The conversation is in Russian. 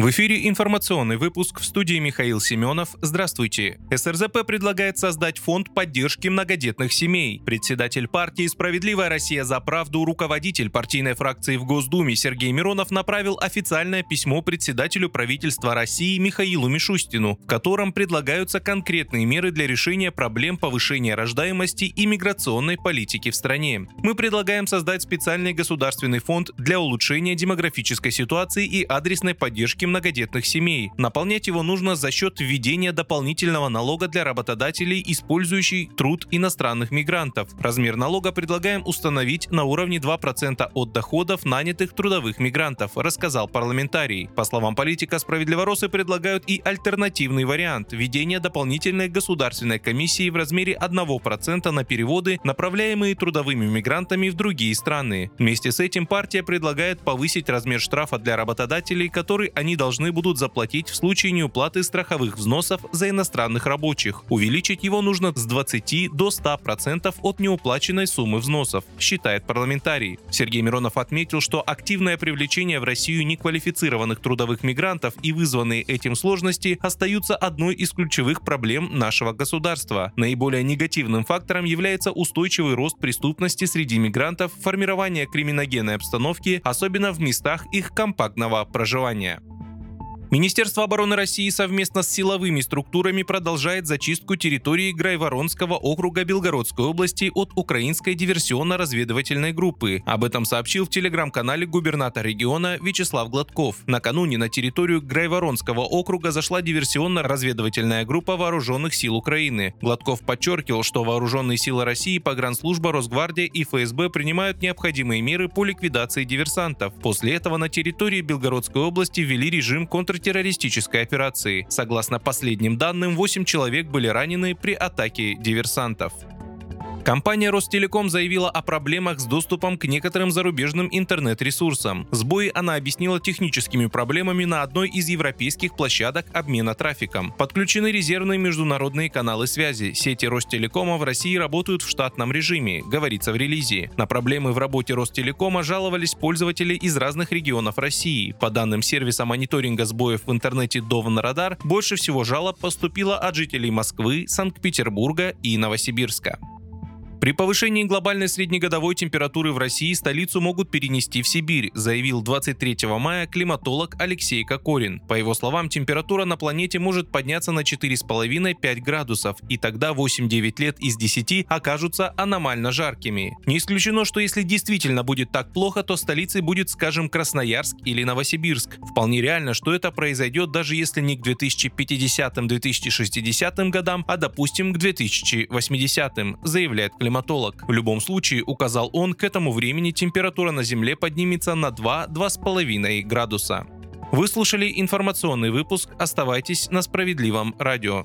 В эфире информационный выпуск в студии Михаил Семенов. Здравствуйте. СРЗП предлагает создать фонд поддержки многодетных семей. Председатель партии «Справедливая Россия за правду» руководитель партийной фракции в Госдуме Сергей Миронов направил официальное письмо председателю правительства России Михаилу Мишустину, в котором предлагаются конкретные меры для решения проблем повышения рождаемости и миграционной политики в стране. Мы предлагаем создать специальный государственный фонд для улучшения демографической ситуации и адресной поддержки многодетных семей. Наполнять его нужно за счет введения дополнительного налога для работодателей, использующих труд иностранных мигрантов. Размер налога предлагаем установить на уровне 2% от доходов нанятых трудовых мигрантов, рассказал парламентарий. По словам политика, справедливоросы предлагают и альтернативный вариант – введение дополнительной государственной комиссии в размере 1% на переводы, направляемые трудовыми мигрантами в другие страны. Вместе с этим партия предлагает повысить размер штрафа для работодателей, который они должны будут заплатить в случае неуплаты страховых взносов за иностранных рабочих. Увеличить его нужно с 20 до 100% от неуплаченной суммы взносов, считает парламентарий. Сергей Миронов отметил, что активное привлечение в Россию неквалифицированных трудовых мигрантов и вызванные этим сложности остаются одной из ключевых проблем нашего государства. Наиболее негативным фактором является устойчивый рост преступности среди мигрантов, формирование криминогенной обстановки, особенно в местах их компактного проживания. Министерство обороны России совместно с силовыми структурами продолжает зачистку территории Грайворонского округа Белгородской области от украинской диверсионно-разведывательной группы. Об этом сообщил в телеграм-канале губернатор региона Вячеслав Гладков. Накануне на территорию Грайворонского округа зашла диверсионно-разведывательная группа вооруженных сил Украины. Гладков подчеркивал, что вооруженные силы России, погранслужба, Росгвардия и ФСБ принимают необходимые меры по ликвидации диверсантов. После этого на территории Белгородской области ввели режим контр террористической операции. Согласно последним данным, 8 человек были ранены при атаке диверсантов. Компания Ростелеком заявила о проблемах с доступом к некоторым зарубежным интернет-ресурсам. Сбои она объяснила техническими проблемами на одной из европейских площадок обмена трафиком. Подключены резервные международные каналы связи. Сети Ростелекома в России работают в штатном режиме, говорится в релизе. На проблемы в работе Ростелекома жаловались пользователи из разных регионов России. По данным сервиса мониторинга сбоев в интернете Дован Радар, больше всего жалоб поступило от жителей Москвы, Санкт-Петербурга и Новосибирска. При повышении глобальной среднегодовой температуры в России столицу могут перенести в Сибирь, заявил 23 мая климатолог Алексей Кокорин. По его словам, температура на планете может подняться на 4,5-5 градусов, и тогда 8-9 лет из 10 окажутся аномально жаркими. Не исключено, что если действительно будет так плохо, то столицей будет, скажем, Красноярск или Новосибирск. Вполне реально, что это произойдет даже если не к 2050-2060 годам, а допустим к 2080, заявляет климатолог климатолог. В любом случае, указал он, к этому времени температура на Земле поднимется на 2-2,5 градуса. Вы слушали информационный выпуск. Оставайтесь на справедливом радио.